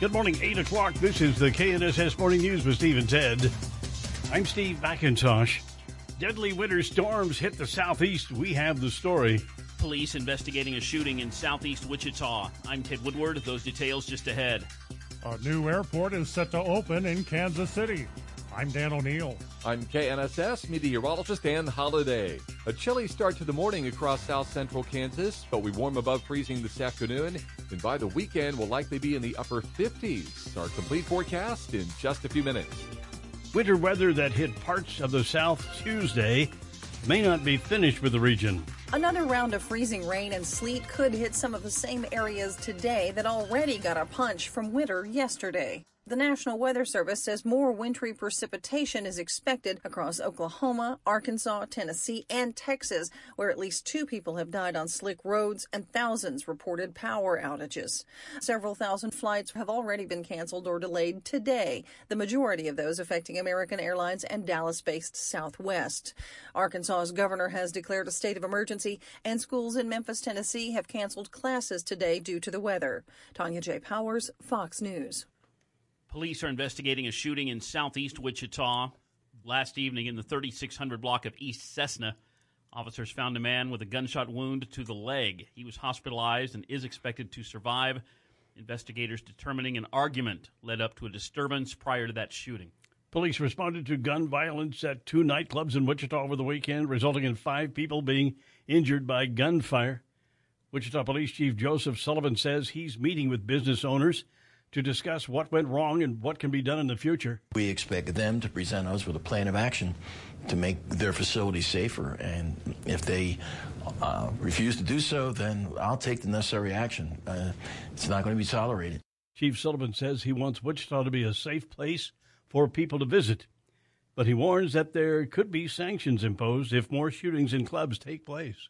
Good morning, 8 o'clock. This is the KNSS Morning News with Steve and Ted. I'm Steve McIntosh. Deadly winter storms hit the southeast. We have the story. Police investigating a shooting in southeast Wichita. I'm Ted Woodward. Those details just ahead. A new airport is set to open in Kansas City. I'm Dan O'Neill. I'm KNSS meteorologist Dan Holliday. A chilly start to the morning across south central Kansas, but we warm above freezing this afternoon, and by the weekend will likely be in the upper 50s. Our complete forecast in just a few minutes. Winter weather that hit parts of the South Tuesday may not be finished with the region. Another round of freezing rain and sleet could hit some of the same areas today that already got a punch from winter yesterday. The National Weather Service says more wintry precipitation is expected across Oklahoma, Arkansas, Tennessee, and Texas, where at least two people have died on slick roads and thousands reported power outages. Several thousand flights have already been canceled or delayed today, the majority of those affecting American Airlines and Dallas based Southwest. Arkansas's governor has declared a state of emergency, and schools in Memphis, Tennessee have canceled classes today due to the weather. Tanya J. Powers, Fox News. Police are investigating a shooting in southeast Wichita last evening in the 3600 block of East Cessna. Officers found a man with a gunshot wound to the leg. He was hospitalized and is expected to survive. Investigators determining an argument led up to a disturbance prior to that shooting. Police responded to gun violence at two nightclubs in Wichita over the weekend, resulting in five people being injured by gunfire. Wichita Police Chief Joseph Sullivan says he's meeting with business owners to discuss what went wrong and what can be done in the future. We expect them to present us with a plan of action to make their facilities safer. And if they uh, refuse to do so, then I'll take the necessary action. Uh, it's not going to be tolerated. Chief Sullivan says he wants Wichita to be a safe place for people to visit, but he warns that there could be sanctions imposed if more shootings in clubs take place.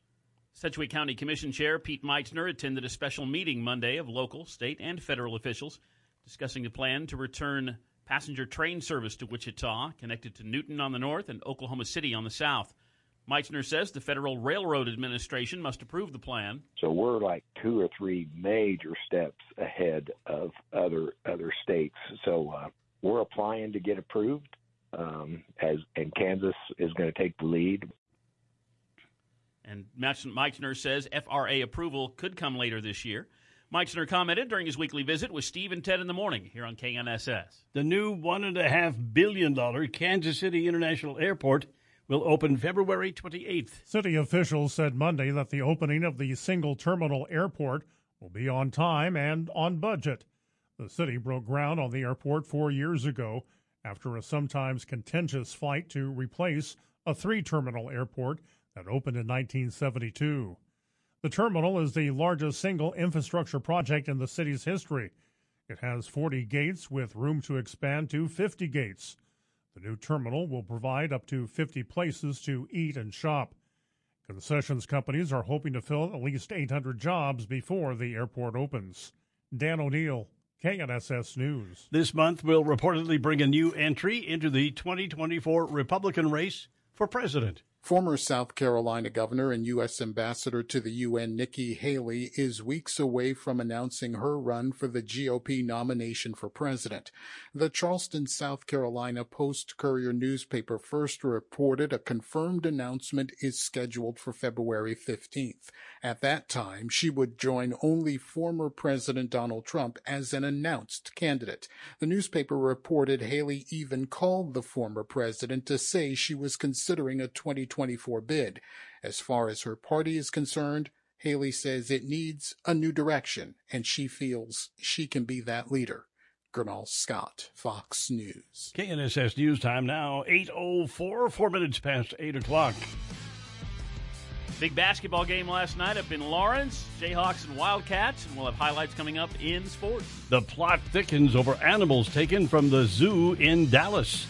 Sedgwick County Commission Chair Pete Meitzner attended a special meeting Monday of local, state, and federal officials discussing the plan to return passenger train service to Wichita, connected to Newton on the north and Oklahoma City on the south. Meitzner says the Federal Railroad Administration must approve the plan. So we're like two or three major steps ahead of other other states. So uh, we're applying to get approved, um, as and Kansas is going to take the lead. And Meitzner says FRA approval could come later this year. Meitzner commented during his weekly visit with Steve and Ted in the morning here on KNSS. The new $1.5 billion Kansas City International Airport will open February 28th. City officials said Monday that the opening of the single terminal airport will be on time and on budget. The city broke ground on the airport four years ago after a sometimes contentious fight to replace a three terminal airport that opened in 1972. The terminal is the largest single infrastructure project in the city's history. It has 40 gates with room to expand to 50 gates. The new terminal will provide up to 50 places to eat and shop. Concessions companies are hoping to fill at least 800 jobs before the airport opens. Dan O'Neill, KNSS News. This month will reportedly bring a new entry into the 2024 Republican race for president. Former South Carolina governor and U.S. ambassador to the UN Nikki Haley is weeks away from announcing her run for the GOP nomination for president. The Charleston, South Carolina Post Courier newspaper first reported a confirmed announcement is scheduled for February 15th. At that time, she would join only former President Donald Trump as an announced candidate. The newspaper reported Haley even called the former president to say she was considering a 2020 2024 bid. As far as her party is concerned, Haley says it needs a new direction, and she feels she can be that leader. Gernal Scott, Fox News. KNSS News Time now, 8.04, four minutes past 8 o'clock. Big basketball game last night up in Lawrence, Jayhawks and Wildcats, and we'll have highlights coming up in sports. The plot thickens over animals taken from the zoo in Dallas.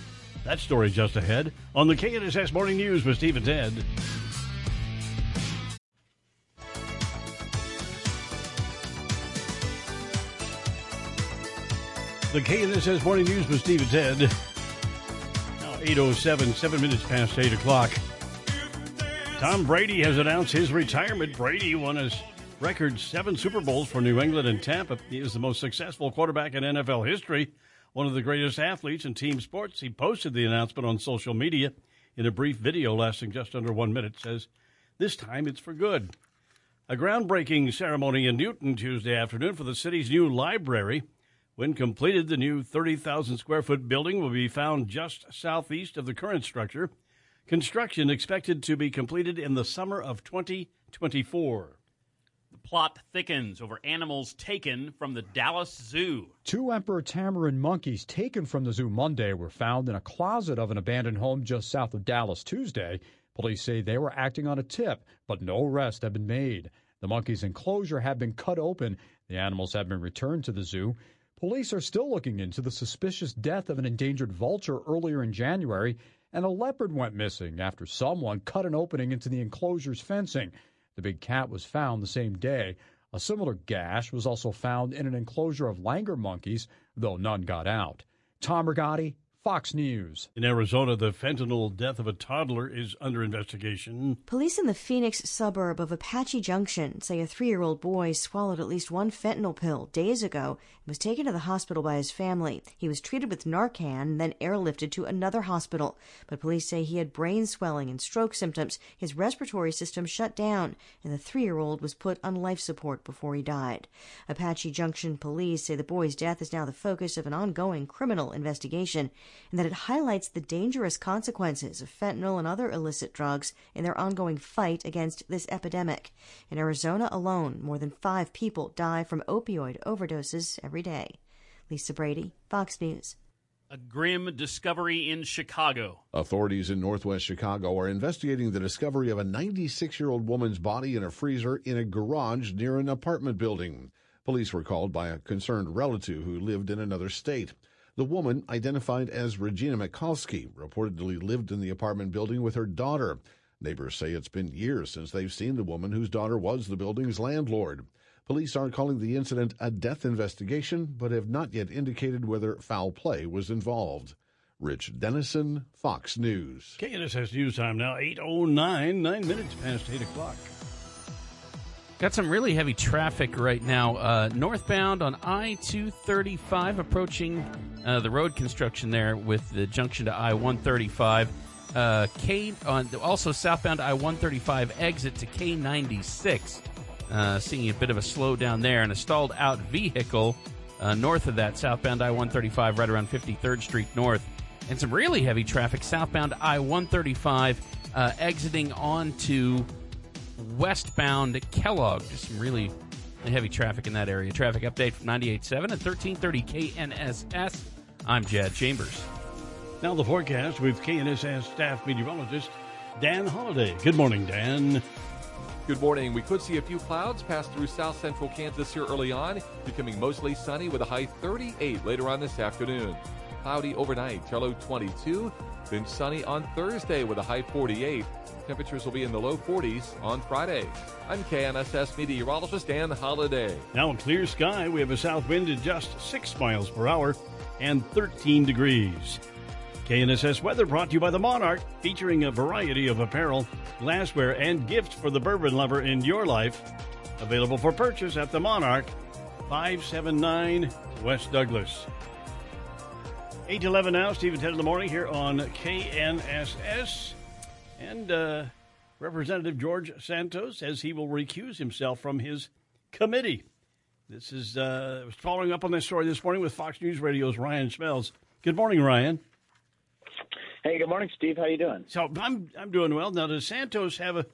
That story just ahead on the KNSS Morning News with Steve and Ted. The KNSS Morning News with Steve and Ted. Now 8.07, seven minutes past 8 o'clock. Tom Brady has announced his retirement. Brady won his record seven Super Bowls for New England and Tampa. He is the most successful quarterback in NFL history one of the greatest athletes in team sports. He posted the announcement on social media in a brief video lasting just under one minute. Says, This time it's for good. A groundbreaking ceremony in Newton Tuesday afternoon for the city's new library. When completed, the new 30,000 square foot building will be found just southeast of the current structure. Construction expected to be completed in the summer of 2024 plot thickens over animals taken from the Dallas Zoo. Two emperor tamarin monkeys taken from the zoo Monday were found in a closet of an abandoned home just south of Dallas Tuesday. Police say they were acting on a tip, but no arrests have been made. The monkeys' enclosure had been cut open. The animals have been returned to the zoo. Police are still looking into the suspicious death of an endangered vulture earlier in January, and a leopard went missing after someone cut an opening into the enclosure's fencing. The big cat was found the same day. A similar gash was also found in an enclosure of langur monkeys, though none got out. Tom Rigotti, Fox News. In Arizona, the fentanyl death of a toddler is under investigation. Police in the Phoenix suburb of Apache Junction say a three year old boy swallowed at least one fentanyl pill days ago and was taken to the hospital by his family. He was treated with Narcan and then airlifted to another hospital. But police say he had brain swelling and stroke symptoms. His respiratory system shut down, and the three year old was put on life support before he died. Apache Junction police say the boy's death is now the focus of an ongoing criminal investigation and that it highlights the dangerous consequences of fentanyl and other illicit drugs in their ongoing fight against this epidemic. In Arizona alone, more than five people die from opioid overdoses every day. Lisa Brady, Fox News. A grim discovery in Chicago. Authorities in northwest Chicago are investigating the discovery of a 96 year old woman's body in a freezer in a garage near an apartment building. Police were called by a concerned relative who lived in another state. The woman, identified as Regina Mikulski, reportedly lived in the apartment building with her daughter. Neighbors say it's been years since they've seen the woman whose daughter was the building's landlord. Police are calling the incident a death investigation, but have not yet indicated whether foul play was involved. Rich Dennison, Fox News. KNSS News Time now, 8.09, nine minutes past 8 o'clock. Got some really heavy traffic right now. Uh, northbound on I 235, approaching uh, the road construction there with the junction to I 135. Uh, K on also southbound I 135 exit to K 96. Uh, seeing a bit of a slowdown there and a stalled out vehicle uh, north of that southbound I 135 right around 53rd Street North. And some really heavy traffic southbound I 135 uh, exiting onto westbound Kellogg. Just some really heavy traffic in that area. Traffic update from 98.7 and 1330 KNSS. I'm Jad Chambers. Now the forecast with KNSS staff meteorologist Dan Holliday. Good morning, Dan. Good morning. We could see a few clouds pass through south central Kansas here early on, becoming mostly sunny with a high 38 later on this afternoon. Cloudy overnight, low 22, then sunny on Thursday with a high 48. Temperatures will be in the low 40s on Friday. I'm KNSS meteorologist Dan Holliday. Now a clear sky. We have a south wind at just 6 miles per hour and 13 degrees. KNSS weather brought to you by the Monarch, featuring a variety of apparel, glassware, and gifts for the bourbon lover in your life. Available for purchase at the Monarch, 579 West Douglas. 8 to 11 now, Steve and Ted in the morning here on KNSS. And uh, Representative George Santos says he will recuse himself from his committee. This is uh, following up on this story this morning with Fox News Radio's Ryan Schmelz. Good morning, Ryan. Hey, good morning, Steve. How you doing? So I'm I'm doing well. Now, does Santos have a?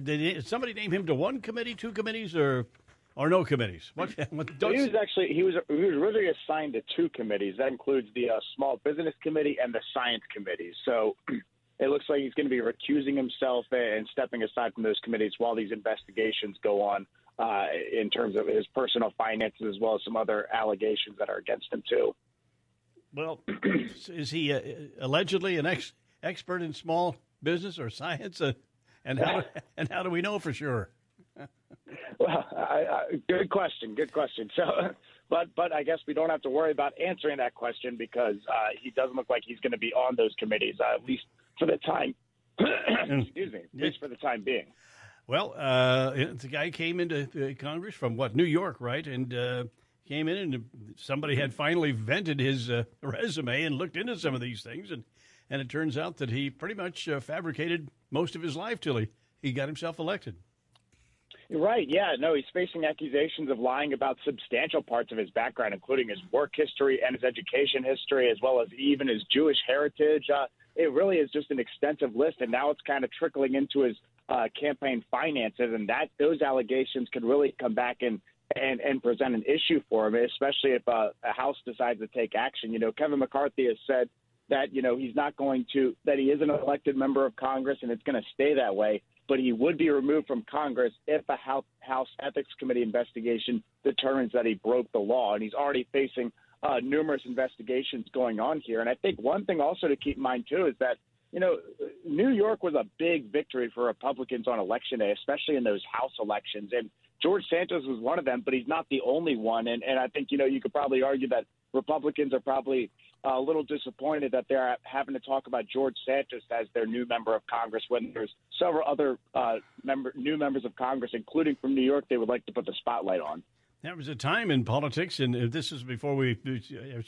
Did somebody name him to one committee, two committees, or or no committees? What, what he was actually he was he was originally assigned to two committees. That includes the uh, Small Business Committee and the Science Committee. So it looks like he's going to be recusing himself and stepping aside from those committees while these investigations go on uh, in terms of his personal finances as well as some other allegations that are against him too. Well, is he uh, allegedly an ex- expert in small business or science? Uh, and how and how do we know for sure? well, I, I, good question. Good question. So, but but I guess we don't have to worry about answering that question because uh, he doesn't look like he's going to be on those committees uh, at least for the time. excuse me. At least for the time being. Well, uh, the guy came into Congress from what New York, right? And uh, came in and somebody had finally vented his uh, resume and looked into some of these things, and and it turns out that he pretty much uh, fabricated most of his life till he he got himself elected. Right. Yeah. No, he's facing accusations of lying about substantial parts of his background, including his work history and his education history, as well as even his Jewish heritage. Uh, it really is just an extensive list, and now it's kind of trickling into his uh, campaign finances, and that those allegations could really come back and and and present an issue for him, especially if uh, a House decides to take action. You know, Kevin McCarthy has said that you know he's not going to that he is an elected member of Congress and it's going to stay that way. But he would be removed from Congress if a House, House Ethics Committee investigation determines that he broke the law, and he's already facing uh, numerous investigations going on here. And I think one thing also to keep in mind too is that you know, New York was a big victory for Republicans on election day, especially in those House elections. And George Santos was one of them, but he's not the only one. And, and I think, you know, you could probably argue that Republicans are probably a little disappointed that they're having to talk about George Santos as their new member of Congress when there's several other uh, member, new members of Congress, including from New York, they would like to put the spotlight on. There was a time in politics, and this is before we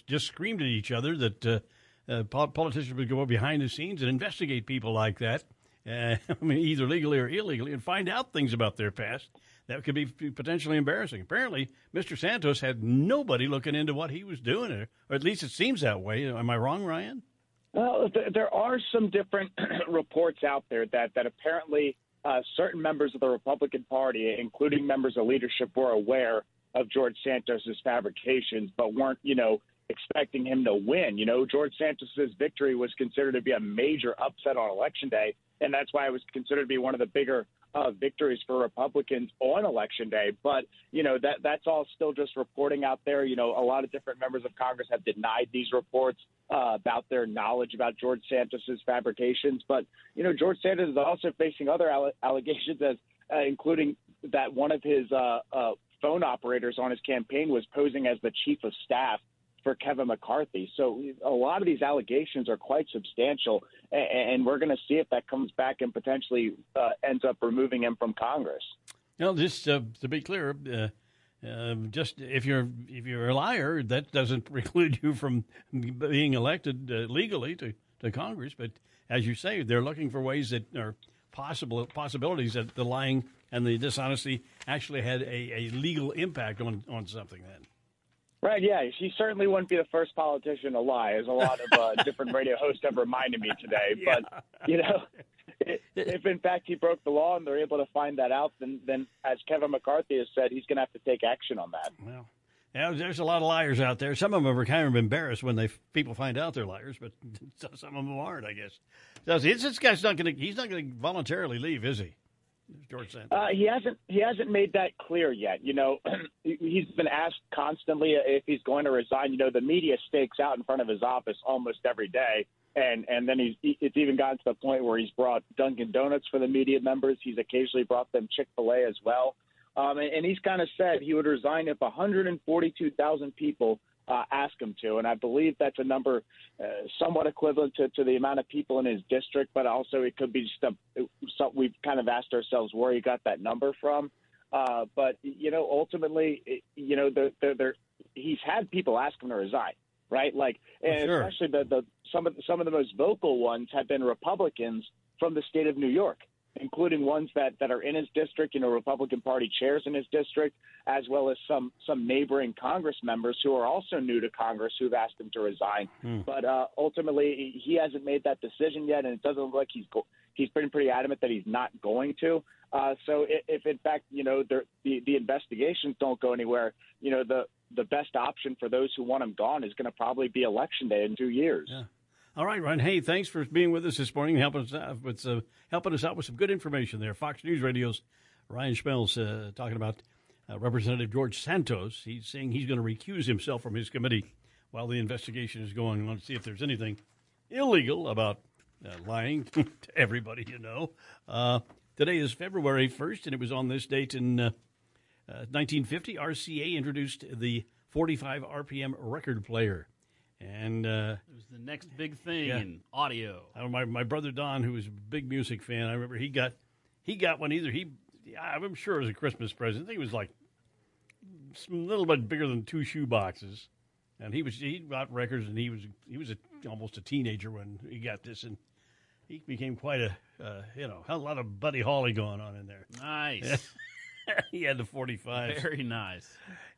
just screamed at each other that uh, uh, politicians would go behind the scenes and investigate people like that. Uh, I mean, either legally or illegally, and find out things about their past that could be potentially embarrassing. Apparently, Mr. Santos had nobody looking into what he was doing, or, at least it seems that way. Am I wrong, Ryan? Well, there are some different reports out there that that apparently uh, certain members of the Republican Party, including members of leadership, were aware of George Santos's fabrications, but weren't, you know, expecting him to win. You know, George Santos's victory was considered to be a major upset on election day, and that's why it was considered to be one of the bigger uh, victories for Republicans on election day. But you know that that's all still just reporting out there. You know, a lot of different members of Congress have denied these reports uh, about their knowledge about George Santos's fabrications. But you know, George Santos is also facing other alle- allegations, as uh, including that one of his uh, uh, phone operators on his campaign was posing as the chief of staff for Kevin McCarthy. So a lot of these allegations are quite substantial, and we're going to see if that comes back and potentially uh, ends up removing him from Congress. Now, just uh, to be clear, uh, um, just if you're if you're a liar, that doesn't preclude you from being elected uh, legally to, to Congress. But as you say, they're looking for ways that are possible possibilities that the lying and the dishonesty actually had a, a legal impact on on something. Then. Right, yeah. she certainly wouldn't be the first politician to lie, as a lot of uh, different radio hosts have reminded me today. Yeah. But, you know, if in fact he broke the law and they're able to find that out, then, then as Kevin McCarthy has said, he's going to have to take action on that. Well, yeah, there's a lot of liars out there. Some of them are kind of embarrassed when they people find out they're liars, but some of them aren't, I guess. So this guy's not going to, he's not going to voluntarily leave, is he? George Santos? Uh, he hasn't. He hasn't made that clear yet. You know, he's been asked constantly if he's going to resign. You know, the media stakes out in front of his office almost every day, and and then he's. It's even gotten to the point where he's brought Dunkin' Donuts for the media members. He's occasionally brought them Chick Fil A as well. Um, and, and he's kind of said he would resign if 142,000 people uh, ask him to. And I believe that's a number uh, somewhat equivalent to, to the amount of people in his district, but also it could be just a, so we've kind of asked ourselves where he got that number from. Uh, but you know, ultimately, you know, the, the, the, he's had people ask him to resign, right? Like, and sure. especially the, the some of the, some of the most vocal ones have been Republicans from the state of New York including ones that, that are in his district, you know, Republican Party chairs in his district, as well as some some neighboring Congress members who are also new to Congress who've asked him to resign. Hmm. But uh, ultimately, he hasn't made that decision yet, and it doesn't look like he's go- he's been pretty adamant that he's not going to. Uh, so if, if in fact you know the the investigations don't go anywhere, you know the the best option for those who want him gone is going to probably be election day in two years. Yeah. All right, Ryan. Hey, thanks for being with us this morning, helping us out with uh, helping us out with some good information there. Fox News Radio's Ryan Schmelz uh, talking about uh, Representative George Santos. He's saying he's going to recuse himself from his committee while the investigation is going on to see if there's anything illegal about uh, lying to everybody you know. Uh, today is February 1st, and it was on this date in uh, 1950. RCA introduced the 45 RPM record player. And uh, it was the next big thing yeah. in audio. I, my my brother Don, who was a big music fan, I remember he got he got one either. He I'm sure it was a Christmas present. I think it was like a little bit bigger than two shoe boxes. And he was he got records, and he was he was a, almost a teenager when he got this, and he became quite a uh, you know a lot of Buddy Holly going on in there. Nice. he had the 45. Very nice.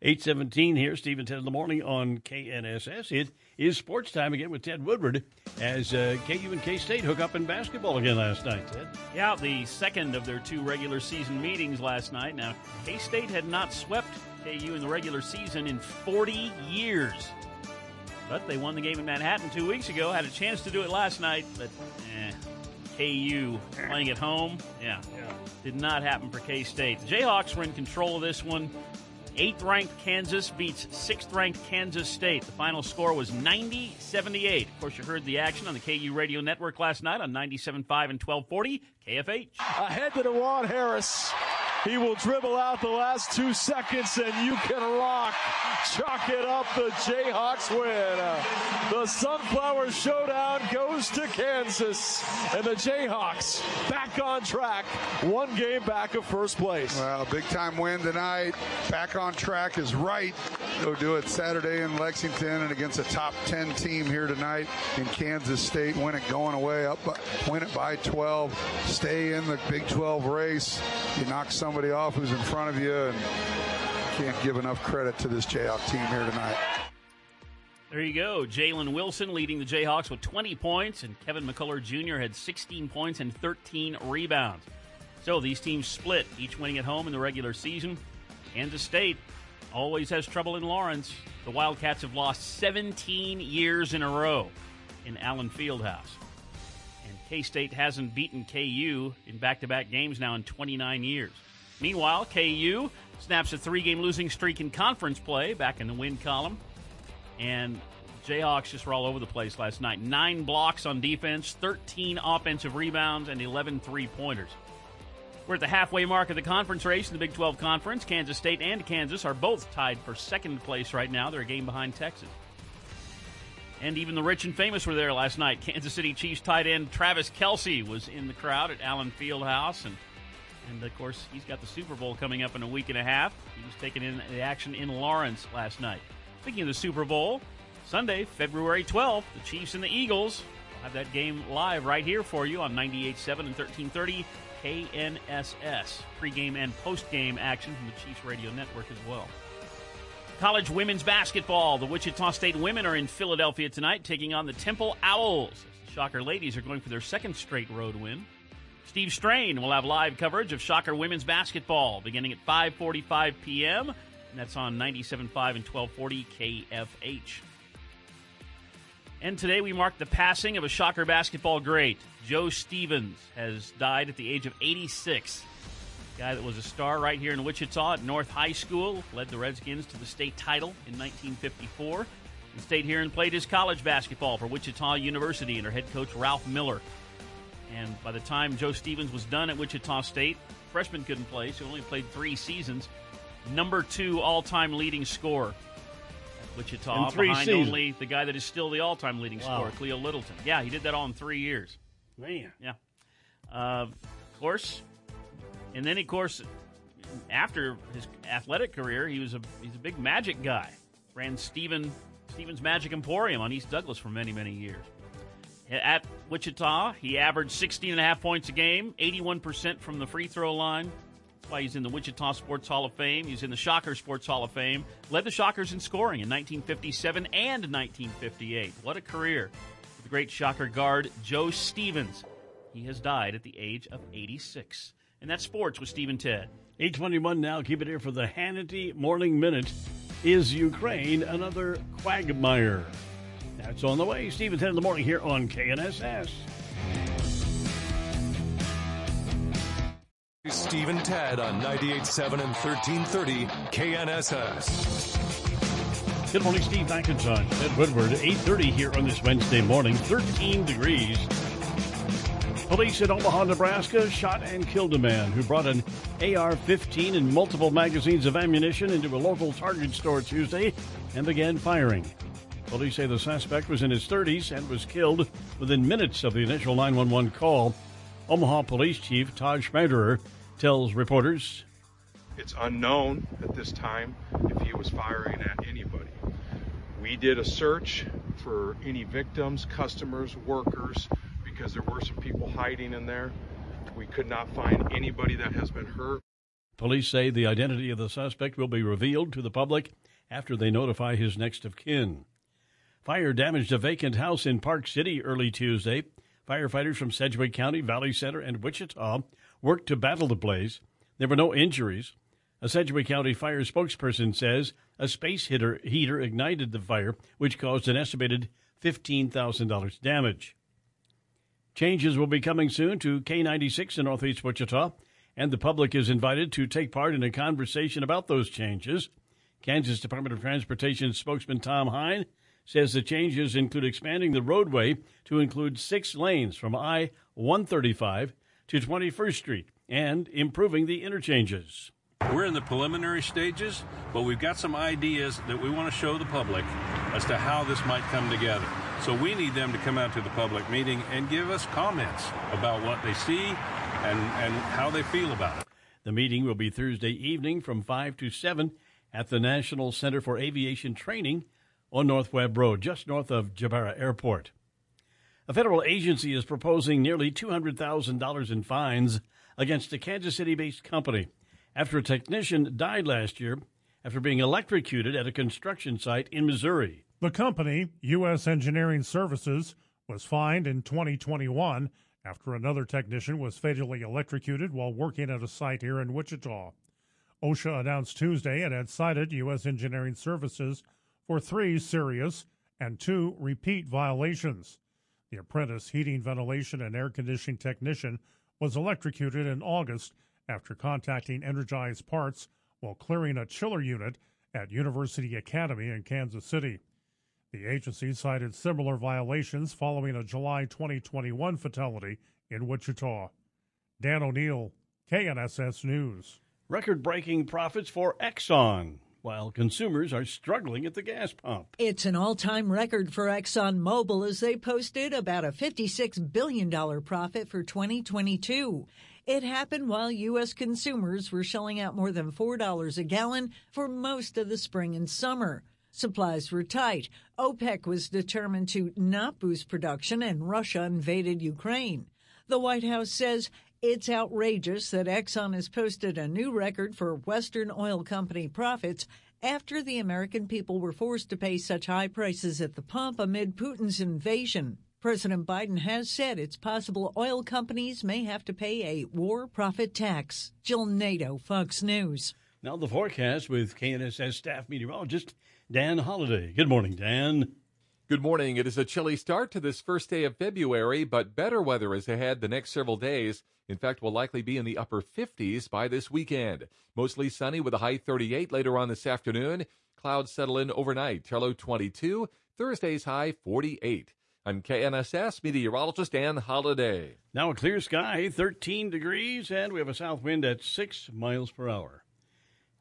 817 here, Steve and Ted in the morning on KNSS. It is sports time again with Ted Woodward as uh, KU and K State hook up in basketball again last night, Ted. Yeah, the second of their two regular season meetings last night. Now, K State had not swept KU in the regular season in 40 years. But they won the game in Manhattan two weeks ago, had a chance to do it last night, but eh, KU playing at home, yeah, yeah. did not happen for K State. The Jayhawks were in control of this one. Eighth ranked Kansas beats sixth ranked Kansas State. The final score was 90 78. Of course, you heard the action on the KU radio network last night on 97.5 and 1240 KFH. Ahead to Dajuan Harris. He will dribble out the last two seconds, and you can rock. Chalk it up. The Jayhawks win. The Sunflower Showdown goes to Kansas, and the Jayhawks back on track. One game back of first place. Well, big time win tonight. Back on track is right. Go do it Saturday in Lexington and against a top 10 team here tonight in Kansas State. Win it going away up, win it by 12. Stay in the Big 12 race. You knock some somebody off who's in front of you and can't give enough credit to this Jayhawk team here tonight. There you go. Jalen Wilson leading the Jayhawks with 20 points, and Kevin McCullar Jr. had 16 points and 13 rebounds. So these teams split, each winning at home in the regular season. Kansas State always has trouble in Lawrence. The Wildcats have lost 17 years in a row in Allen Fieldhouse. And K State hasn't beaten KU in back to back games now in 29 years. Meanwhile, KU snaps a three game losing streak in conference play back in the win column. And Jayhawks just were all over the place last night. Nine blocks on defense, 13 offensive rebounds, and 11 three pointers. We're at the halfway mark of the conference race in the Big 12 Conference. Kansas State and Kansas are both tied for second place right now. They're a game behind Texas. And even the rich and famous were there last night. Kansas City Chiefs tight end Travis Kelce was in the crowd at Allen Fieldhouse. And and of course, he's got the Super Bowl coming up in a week and a half. He was taking in the action in Lawrence last night. Speaking of the Super Bowl, Sunday, February 12th, the Chiefs and the Eagles. We'll have that game live right here for you on 98.7 and 1330 KNSS. Pre-game and post-game action from the Chiefs Radio Network as well. College women's basketball. The Wichita State women are in Philadelphia tonight, taking on the Temple Owls. The Shocker ladies are going for their second straight road win. Steve Strain will have live coverage of Shocker women's basketball beginning at 5:45 p.m. and that's on 97.5 and 1240 KFH. And today we mark the passing of a Shocker basketball great. Joe Stevens has died at the age of 86. Guy that was a star right here in Wichita at North High School, led the Redskins to the state title in 1954, and stayed here and played his college basketball for Wichita University under head coach Ralph Miller. And by the time Joe Stevens was done at Wichita State, freshman couldn't play, so he only played three seasons. Number two all time leading scorer. at Wichita In three behind seasons. only the guy that is still the all-time leading Wow. scorer, Cleo Littleton. Yeah, he did that all in three years. Man. Yeah. Uh, of course, and then of course, after his athletic career, he was a he's a big magic guy. Ran Steven Stevens Magic Emporium on East Douglas for many many years. At Wichita, he averaged 16 and a half points a game, 81% from the free throw line. That's why he's in the Wichita Sports Hall of Fame. He's in the Shocker Sports Hall of Fame. Led the Shockers in scoring in 1957 and 1958. What a career. The great Shocker guard Joe Stevens. He has died at the age of 86. And that's sports with Steve and Ted. 821 now. Keep it here for the Hannity Morning Minute. Is Ukraine another quagmire? That's on the way. And Ted in the morning here on KNSS. Steve and Ted on 98.7 and 1330 KNSS. Good morning, Steve McIntosh. Ted Woodward, 8.30 here on this Wednesday morning. 13 degrees. Police in Omaha, Nebraska shot and killed a man who brought an AR-15 and multiple magazines of ammunition into a local Target store Tuesday and began firing. Police say the suspect was in his 30s and was killed within minutes of the initial 911 call. Omaha Police Chief Todd Schmaderer tells reporters It's unknown at this time if he was firing at anybody. We did a search for any victims, customers, workers, because there were some people hiding in there. We could not find anybody that has been hurt. Police say the identity of the suspect will be revealed to the public after they notify his next of kin. Fire damaged a vacant house in Park City early Tuesday. Firefighters from Sedgwick County, Valley Center, and Wichita worked to battle the blaze. There were no injuries. A Sedgwick County fire spokesperson says a space heater, heater ignited the fire, which caused an estimated $15,000 damage. Changes will be coming soon to K96 in Northeast Wichita, and the public is invited to take part in a conversation about those changes. Kansas Department of Transportation spokesman Tom Hein says the changes include expanding the roadway to include six lanes from I 135 to 21st Street and improving the interchanges. We're in the preliminary stages, but we've got some ideas that we want to show the public as to how this might come together. So we need them to come out to the public meeting and give us comments about what they see and, and how they feel about it. The meeting will be Thursday evening from 5 to 7 at the National Center for Aviation Training on North Webb Road, just north of Jabara Airport. A federal agency is proposing nearly $200,000 in fines against a Kansas City based company after a technician died last year after being electrocuted at a construction site in Missouri. The company, U.S. Engineering Services, was fined in 2021 after another technician was fatally electrocuted while working at a site here in Wichita. OSHA announced Tuesday it had cited U.S. Engineering Services for three serious and two repeat violations. The apprentice heating, ventilation, and air conditioning technician was electrocuted in August after contacting energized parts while clearing a chiller unit at University Academy in Kansas City. The agency cited similar violations following a July 2021 fatality in Wichita. Dan O'Neill, KNSS News. Record breaking profits for Exxon while consumers are struggling at the gas pump. It's an all time record for ExxonMobil as they posted about a $56 billion profit for 2022. It happened while U.S. consumers were shelling out more than $4 a gallon for most of the spring and summer. Supplies were tight. OPEC was determined to not boost production, and Russia invaded Ukraine. The White House says it's outrageous that Exxon has posted a new record for Western oil company profits after the American people were forced to pay such high prices at the pump amid Putin's invasion. President Biden has said it's possible oil companies may have to pay a war profit tax. Jill Nato, Fox News. Now the forecast with KNSS staff meteorologist Dan Holliday. Good morning, Dan. Good morning. It is a chilly start to this first day of February, but better weather is ahead the next several days. In fact, we'll likely be in the upper 50s by this weekend. Mostly sunny with a high 38 later on this afternoon. Clouds settle in overnight. Tello 22. Thursday's high 48. I'm KNSS meteorologist Dan Holliday. Now a clear sky, 13 degrees, and we have a south wind at 6 miles per hour.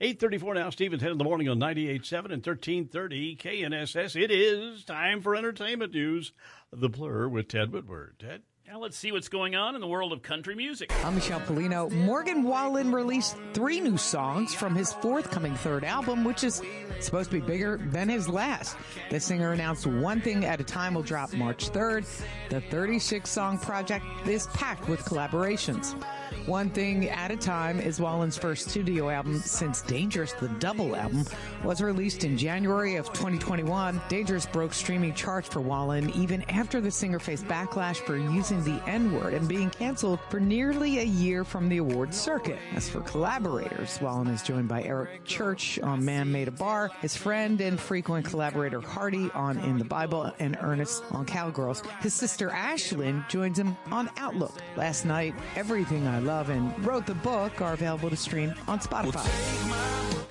834 now, Steve and Ted in the morning on 98.7 and 1330 KNSS. It is time for entertainment news. The Blur with Ted Woodward. Ted? Now let's see what's going on in the world of country music. I'm Michelle Pollino. Morgan Wallen released three new songs from his forthcoming third album, which is supposed to be bigger than his last. The singer announced One Thing at a Time will drop March 3rd. The 36 song project is packed with collaborations. One Thing at a Time is Wallen's first studio album since Dangerous, the double album, was released in January of 2021. Dangerous broke streaming charts for Wallen even after the singer faced backlash for using the N word and being canceled for nearly a year from the awards circuit. As for collaborators, Wallen is joined by Eric Church on Man Made a Bar, his friend and frequent collaborator Hardy on In the Bible, and Ernest on Cowgirls. His sister Ashlyn joins him on Outlook. Last night, Everything I Love and wrote the book are available to stream on Spotify.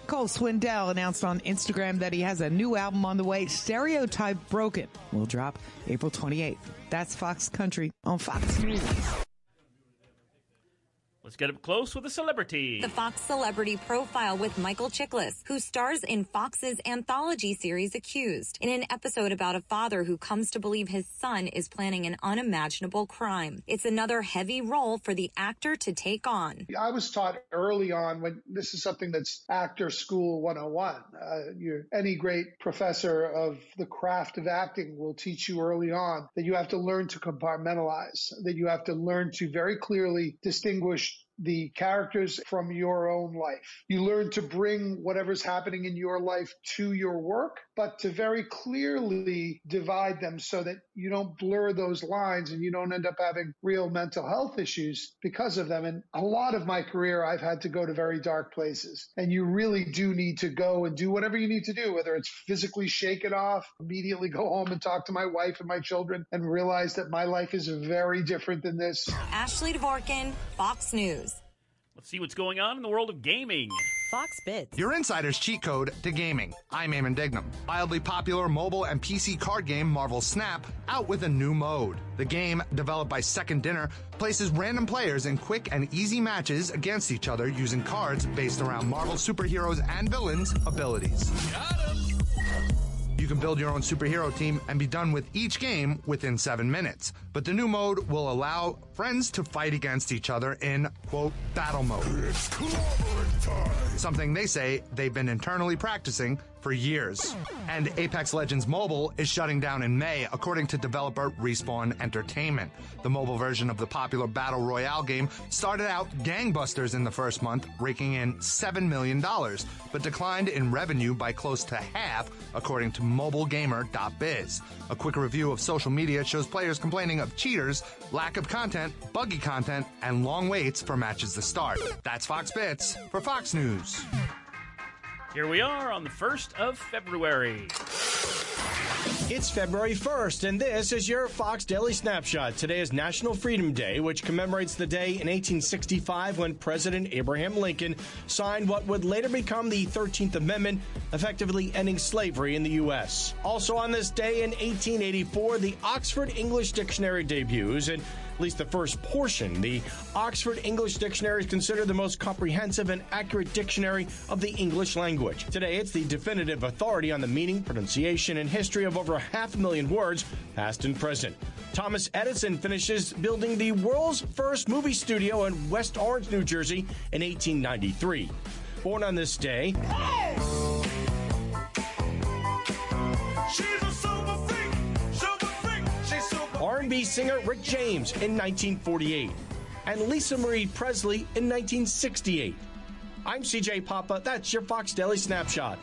Cole Swindell announced on Instagram that he has a new album on the way, Stereotype Broken, will drop April 28th. That's Fox Country on Fox News. Let's get up close with a celebrity. The Fox Celebrity Profile with Michael Chiklis, who stars in Fox's anthology series Accused, in an episode about a father who comes to believe his son is planning an unimaginable crime. It's another heavy role for the actor to take on. I was taught early on when this is something that's actor school 101. Uh, you any great professor of the craft of acting will teach you early on that you have to learn to compartmentalize, that you have to learn to very clearly distinguish the characters from your own life. You learn to bring whatever's happening in your life to your work, but to very clearly divide them so that you don't blur those lines and you don't end up having real mental health issues because of them. And a lot of my career, I've had to go to very dark places and you really do need to go and do whatever you need to do, whether it's physically shake it off, immediately go home and talk to my wife and my children and realize that my life is very different than this. Ashley Dvorkin, Fox News. Let's see what's going on in the world of gaming. Fox Bits. Your insider's cheat code to gaming. I'm Eamon Dignam. Wildly popular mobile and PC card game Marvel Snap out with a new mode. The game, developed by Second Dinner, places random players in quick and easy matches against each other using cards based around Marvel superheroes and villains' abilities. You can build your own superhero team and be done with each game within seven minutes. But the new mode will allow friends to fight against each other in, quote, battle mode. Something they say they've been internally practicing for years. And Apex Legends Mobile is shutting down in May, according to developer Respawn Entertainment. The mobile version of the popular Battle Royale game started out gangbusters in the first month, raking in $7 million, but declined in revenue by close to half, according to mobilegamer.biz. A quick review of social media shows players complaining of cheaters, lack of content, buggy content, and long waits for matches to start. That's Fox Bits for Fox News. Here we are on the 1st of February. It's February 1st, and this is your Fox Daily Snapshot. Today is National Freedom Day, which commemorates the day in 1865 when President Abraham Lincoln signed what would later become the 13th Amendment, effectively ending slavery in the U.S. Also on this day in 1884, the Oxford English Dictionary debuts, and at least the first portion. The Oxford English Dictionary is considered the most comprehensive and accurate dictionary of the English language. Today, it's the definitive authority on the meaning, pronunciation, and history of over half a million words, past and present. Thomas Edison finishes building the world's first movie studio in West Orange, New Jersey in 1893. Born on this day. R&B singer Rick James in 1948, and Lisa Marie Presley in 1968. I'm CJ Papa. That's your Fox Daily Snapshot.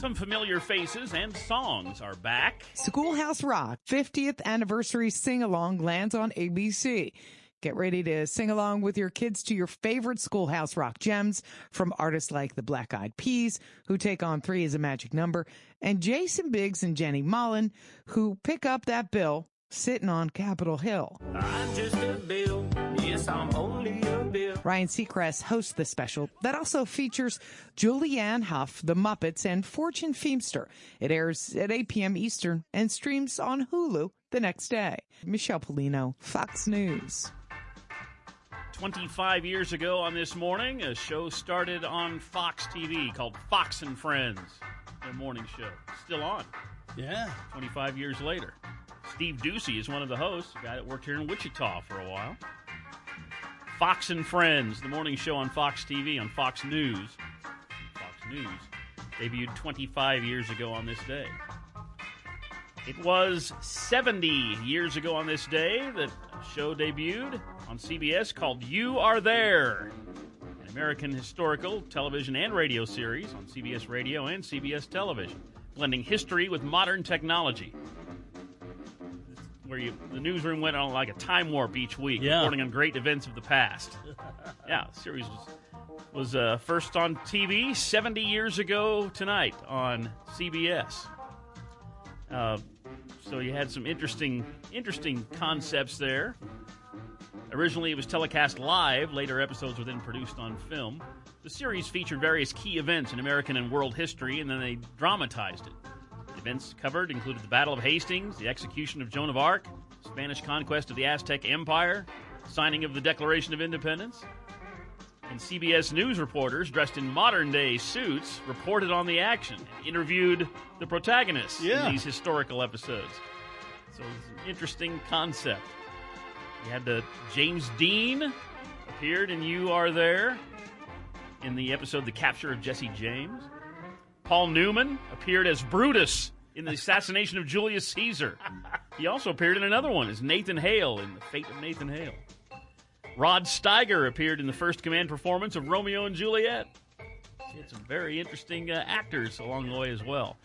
Some familiar faces and songs are back. Schoolhouse Rock 50th anniversary sing along lands on ABC. Get ready to sing along with your kids to your favorite Schoolhouse Rock gems from artists like the Black Eyed Peas, who take on three as a magic number, and Jason Biggs and Jenny Mollen, who pick up that bill sitting on Capitol Hill. I'm just a bill. Yes, I'm only a bill. Ryan Seacrest hosts the special that also features Julianne Hough, The Muppets, and Fortune Feemster. It airs at 8 p.m. Eastern and streams on Hulu the next day. Michelle Pollino, Fox News. 25 years ago on this morning, a show started on Fox TV called Fox and Friends, their morning show. Still on. Yeah. 25 years later. Steve Doocy is one of the hosts, a guy that worked here in Wichita for a while. Fox and Friends, the morning show on Fox TV, on Fox News. Fox News debuted 25 years ago on this day. It was 70 years ago on this day that a show debuted on CBS called You Are There, an American historical television and radio series on CBS Radio and CBS Television, blending history with modern technology. Where you, the newsroom went on like a time warp each week, Yeah. reporting on great events of the past. yeah, the series was was uh, first on TV 70 years ago tonight on CBS. Uh, so you had some interesting interesting concepts there. Originally, it was telecast live. Later episodes were then produced on film. The series featured various key events in American and world history, and then they dramatized it. The events covered included the Battle of Hastings, the execution of Joan of Arc, Spanish conquest of the Aztec Empire, signing of the Declaration of Independence. And CBS News reporters dressed in modern day suits reported on the action and interviewed the protagonists Yeah. in these historical episodes. So it's an interesting concept. You had the James Dean appeared in You Are There in the episode The Capture of Jesse James. Paul Newman appeared as Brutus in the assassination of Julius Caesar. He also appeared in another one as Nathan Hale in The Fate of Nathan Hale. Rod Steiger appeared in the first command performance of Romeo and Juliet. He had some very interesting uh, actors along the way as well.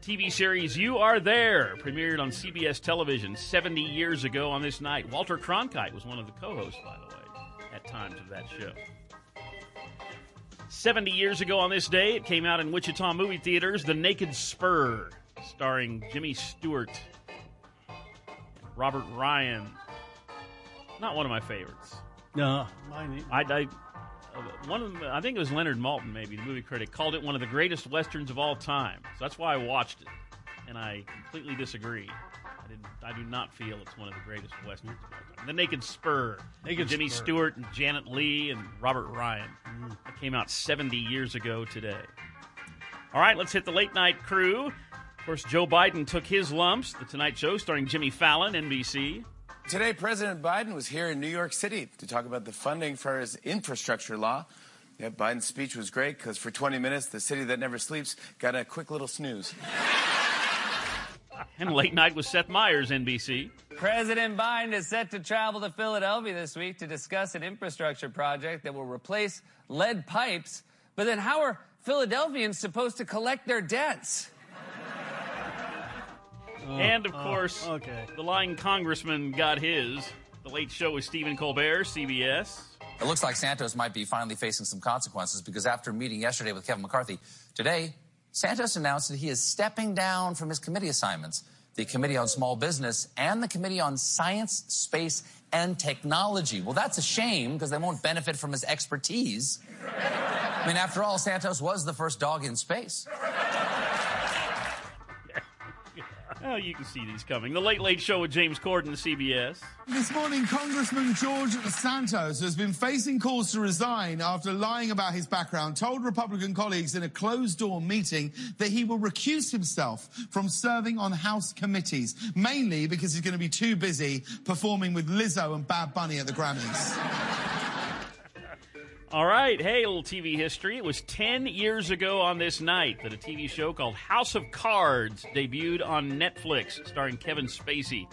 TV series You Are There premiered on CBS television 70 years ago on this night. Walter Cronkite was one of the co hosts, by the way, at times of that show. 70 years ago on this day, it came out in Wichita movie theaters The Naked Spur, starring Jimmy Stewart, Robert Ryan. Not one of my favorites. No, mine. I, I uh, one of them, I think it was Leonard Maltin, maybe the movie critic, called it one of the greatest westerns of all time. So that's why I watched it, and I completely disagree. I didn't. I do not feel it's one of the greatest westerns of all time. The Naked Spur, Naked Jimmy Spur. Stewart and Janet Leigh and Robert Ryan. That came out 70 years ago today. All right, let's hit the late night crew. Of course, Joe Biden took his lumps. The Tonight Show, starring Jimmy Fallon, NBC. Today, President Biden was here in New York City to talk about the funding for his infrastructure law. Yeah, Biden's speech was great because for 20 minutes, the city that never sleeps got a quick little snooze. And late night with Seth Meyers, NBC. President Biden is set to travel to Philadelphia this week to discuss an infrastructure project that will replace lead pipes. But then, how are Philadelphians supposed to collect their debts? Oh. and of oh, course, the lying congressman got his. The Late Show with Stephen Colbert, CBS. It looks like Santos might be finally facing some consequences because after meeting yesterday with Kevin McCarthy, today, Santos announced that he is stepping down from his committee assignments the Committee on Small Business and the Committee on Science, Space, and Technology. Well, that's a shame because they won't benefit from his expertise. I mean, after all, Santos was the first dog in space. Oh, you can see these coming. The Late Late Show with James Corden, CBS. This morning, Congressman George Santos has been facing calls to resign after lying about his background, told Republican colleagues in a closed door meeting that he will recuse himself from serving on House committees, mainly because he's going to be too busy performing with Lizzo and Bad Bunny at the Grammys. All right, hey, a little TV history. It was 10 years ago on this night that a TV show called House of Cards debuted on Netflix, starring Kevin Spacey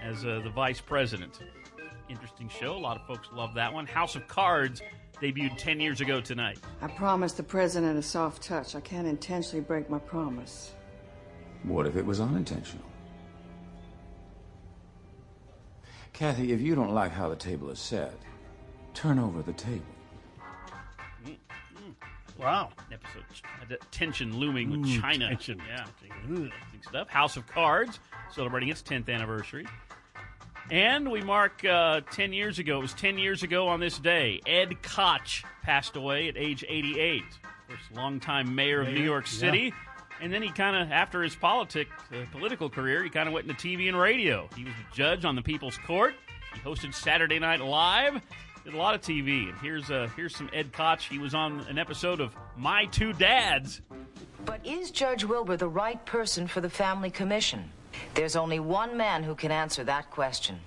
as uh, the vice president. Interesting show. A lot of folks love that one. House of Cards debuted 10 years ago tonight. I promised the president a soft touch. I can't intentionally break my promise. What if it was unintentional? Kathy, if you don't like how the table is set, turn over the table. Wow. Episode had tension looming with Ooh, China. tension. Yeah. Stuff. House of Cards celebrating its 10th anniversary. And we mark uh, 10 years ago. It was 10 years ago on this day. Ed Koch passed away at age 88. Of course, longtime mayor of New Mayor, York yeah. City. And then he kind of, after his politic, uh, political career, he kind of went into TV and radio. He was a judge on the People's Court. He hosted Saturday Night Live. Did a lot of TV. And here's uh, here's some Ed Koch. He was on an episode of My Two Dads. But is Judge Wilbur the right person for the Family Commission? There's only one man who can answer that question.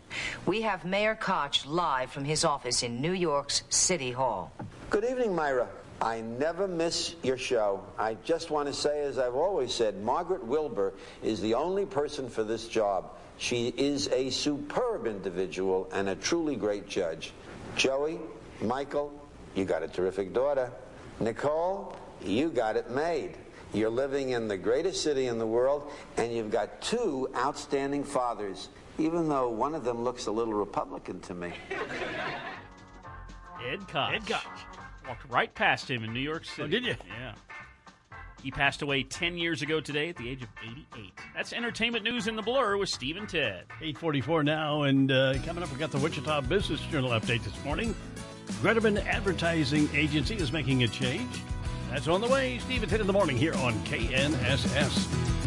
We have Mayor Koch live from his office in New York's City Hall. Good evening, Myra. I never miss your show. I just want to say, as I've always said, Margaret Wilbur is the only person for this job. She is a superb individual and a truly great judge. Joey, Michael, you got a terrific daughter. Nicole, you got it made. You're living in the greatest city in the world, and you've got two outstanding fathers, even though one of them looks a little Republican to me. Ed Koch. Ed Koch. Walked right past him in New York City. Oh, did you? Yeah. He passed away 10 years ago today at the age of 88. That's entertainment news in the blur with Steve and Ted. 844 now, and uh, coming up, we got the Wichita Business Journal update this morning. Greteman Advertising Agency is making a change. That's on the way. Steve and Ted in the morning here on KNSS.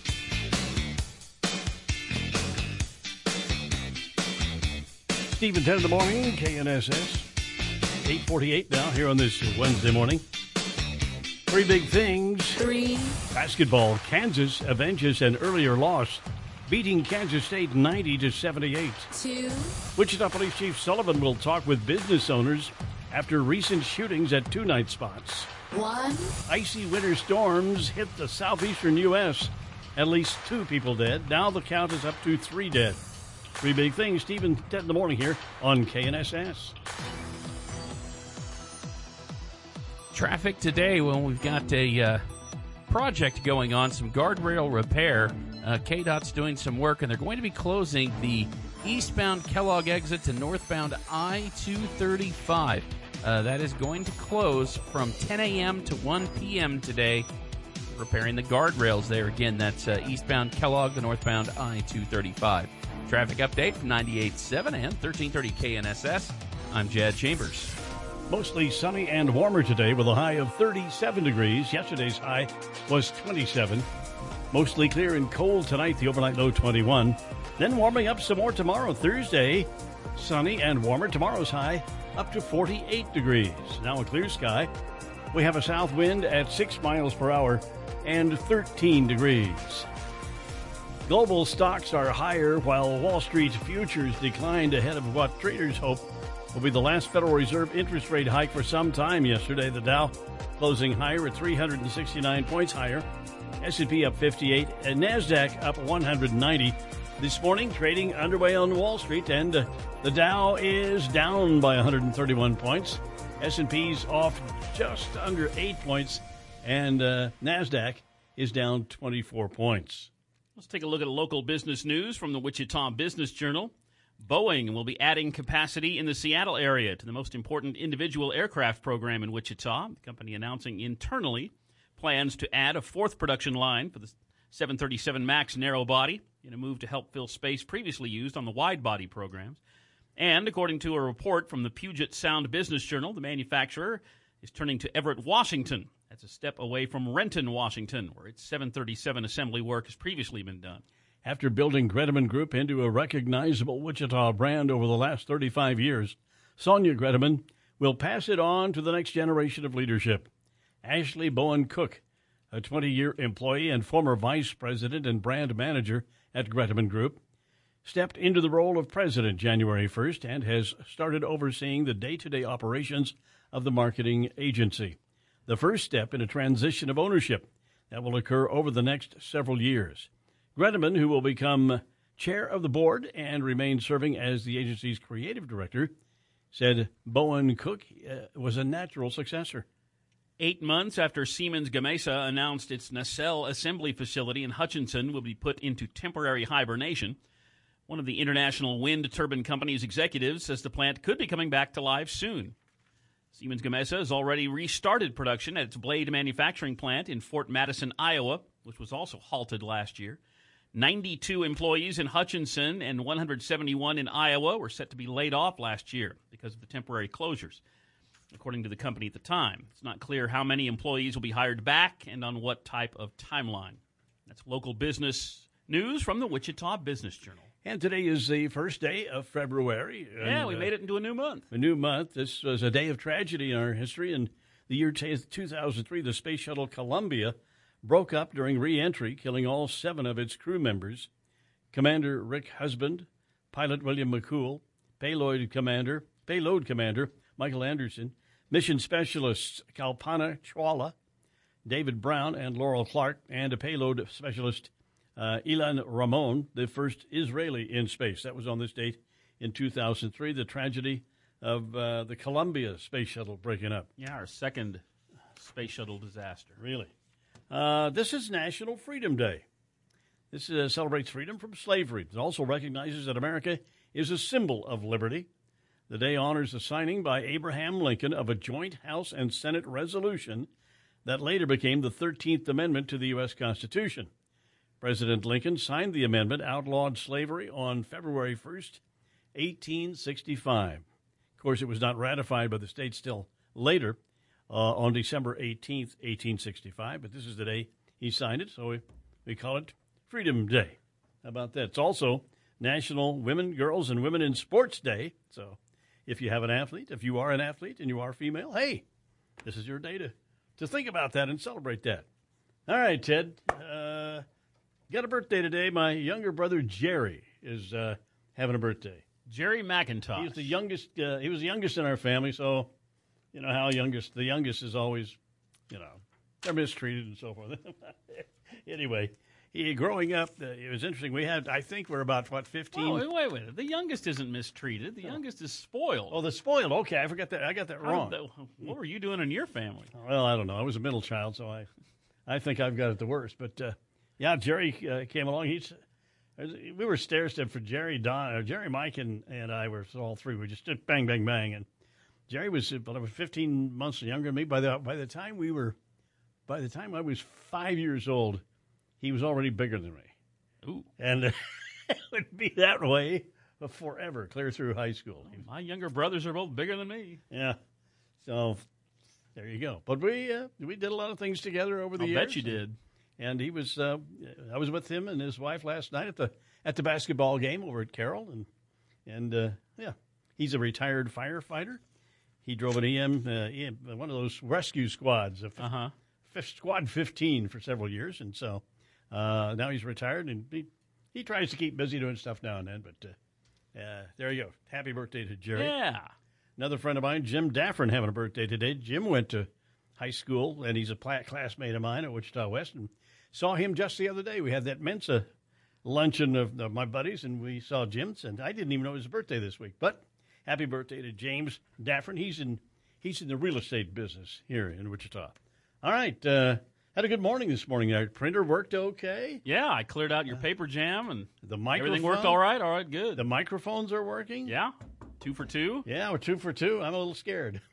Steve and Ted in the morning, KNSS. 848 now here on this Wednesday morning. Three big things. Three. Basketball. Kansas avenges an earlier loss, beating Kansas State 90 to 78. Two. Wichita Police Chief Sullivan will talk with business owners after recent shootings at two night spots. One. Icy winter storms hit the southeastern U.S. At least two people dead. Now the count is up to three dead. Three big things. Stephen, 10 in the morning here on KNSS. Traffic today, well, we've got a uh, project going on, some guardrail repair. Uh, KDOT's doing some work, and they're going to be closing the eastbound Kellogg exit to northbound I 235. Uh, that is going to close from 10 a.m. to 1 p.m. today, repairing the guardrails there. Again, that's uh, eastbound Kellogg the northbound I 235. Traffic update from 98.7 and 1330 KNSS. I'm Jad Chambers. Mostly sunny and warmer today with a high of 37 degrees. Yesterday's high was 27. Mostly clear and cold tonight, the overnight low 21. Then warming up some more tomorrow, Thursday. Sunny and warmer. Tomorrow's high up to 48 degrees. Now a clear sky. We have a south wind at 6 miles per hour and 13 degrees. Global stocks are higher while Wall Street's futures declined ahead of what traders hope will be the last Federal Reserve interest rate hike for some time yesterday. The Dow closing higher at 369 points higher. S&P up 58 and Nasdaq up 190. This morning trading underway on Wall Street and uh, the Dow is down by 131 points. S&P's off just under 8 points and uh, Nasdaq is down 24 points. Let's take a look at local business news from the Wichita Business Journal. Boeing will be adding capacity in the Seattle area to the most important individual aircraft program in Wichita. The company announcing internally plans to add a fourth production line for the 737 MAX narrow body in a move to help fill space previously used on the wide body programs. And according to a report from the Puget Sound Business Journal, the manufacturer is turning to Everett, Washington. That's a step away from Renton, Washington, where its 737 assembly work has previously been done. After building Greteman Group into a recognizable Wichita brand over the last 35 years, Sonia Greteman will pass it on to the next generation of leadership. Ashley Bowen Cook, a 20 year employee and former vice president and brand manager at Greteman Group, stepped into the role of president January 1st and has started overseeing the day to day operations of the marketing agency. The first step in a transition of ownership that will occur over the next several years. Greteman, who will become chair of the board and remain serving as the agency's creative director, said Bowen Cook uh, was a natural successor. Eight months after Siemens Gamesa announced its nacelle assembly facility in Hutchinson will be put into temporary hibernation, one of the International Wind Turbine Company's executives says the plant could be coming back to life soon. Siemens Gamesa has already restarted production at its blade manufacturing plant in Fort Madison, Iowa, which was also halted last year. 92 employees in Hutchinson and 171 in Iowa were set to be laid off last year because of the temporary closures, according to the company at the time. It's not clear how many employees will be hired back and on what type of timeline. That's local business news from the Wichita Business Journal. And today is the first day of February. Yeah, we uh, made it into a new month. A new month. This was a day of tragedy in our history. In the year t- 2003, the space shuttle Columbia broke up during re-entry, killing all seven of its crew members. Commander Rick Husband, pilot William McCool, payload commander, payload commander Michael Anderson, mission specialists Kalpana Chawla, David Brown, and Laurel Clark, and a payload specialist uh, Ilan Ramon, the first Israeli in space. That was on this date in 2003. The tragedy of uh, the Columbia space shuttle breaking up. Yeah, our second space shuttle disaster. Really. Uh, this is National Freedom Day. This uh, celebrates freedom from slavery. It also recognizes that America is a symbol of liberty. The day honors the signing by Abraham Lincoln of a joint House and Senate resolution that later became the 13th Amendment to the U.S. Constitution. President Lincoln signed the amendment, outlawed slavery on February 1st, 1865. Of course, it was not ratified by the states till later uh, on December 18th, 1865, but this is the day he signed it, so we, we call it Freedom Day. How about that? It's also National Women, Girls, and Women in Sports Day. So if you have an athlete, if you are an athlete and you are female, hey, this is your day to, to think about that and celebrate that. All right, Ted. Uh, got a birthday today. My younger brother Jerry is uh, having a birthday. Jerry McIntosh. He's the youngest. Uh, he was the youngest in our family, so you know how youngest. The youngest is always, you know, they're mistreated and so forth. anyway, he growing up, uh, it was interesting. We had, I think, we're about what fifteen. Oh, wait, wait, wait. The youngest isn't mistreated. The youngest is spoiled. Oh, the spoiled. Okay, I forgot that. I got that wrong. that- what were you doing in your family? Well, I don't know. I was a middle child, so I, I think I've got it the worst. But uh, yeah, Jerry uh, came along. He's we were stair step for Jerry, Don, uh, Jerry, Mike, and, and I were all three. We just did bang, bang, bang, and Jerry was about was 15 months younger than me. By the by the time we were, by the time I was five years old, he was already bigger than me. Ooh, and it would be that way forever, clear through high school. My younger brothers are both bigger than me. Yeah, so there you go. But we uh, we did a lot of things together over the I'll years. bet you did. And he was uh, I was with him and his wife last night at the at the basketball game over at Carroll, and and uh, yeah, he's a retired firefighter. He drove an EM, uh, EM one of those rescue squads, uh huh, Squad 15 for several years, and so uh, now he's retired and he he tries to keep busy doing stuff now and then. But uh, uh, there you go. Happy birthday to Jerry. Yeah. Another friend of mine, Jim Daffern, having a birthday today. Jim went to high school, and he's a classmate of mine at Wichita West, and saw him just the other day. We had that Mensa luncheon of, of my buddies, and we saw Jim's, and I didn't even know it was his birthday this week. But happy birthday to James Daffern. He's in he's in the real estate business here in Wichita. All right. Uh, had a good morning this morning. Our printer worked okay. Yeah, I cleared out your paper jam and the microphone everything worked all right. All right, good. The microphones are working. Yeah, two for two. Yeah, we're two for two. I'm a little scared.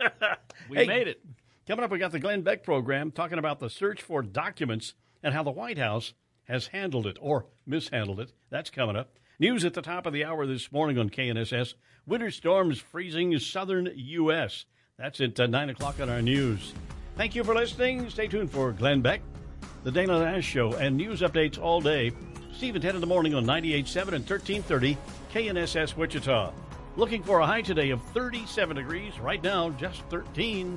We Hey, made it. Coming up, we got the Glenn Beck program talking about the search for documents and how the White House has handled it or mishandled it. That's coming up. News at the top of the hour this morning on KNSS. Winter storms freezing southern U.S. That's at uh, 9 o'clock on our news. Thank you for listening. Stay tuned for Glenn Beck, The Dana Loesch Show, and news updates all day. Steve and Ted in the morning on 98.7 and 1330 KNSS Wichita. Looking for a high today of 37 degrees. Right now, just 13.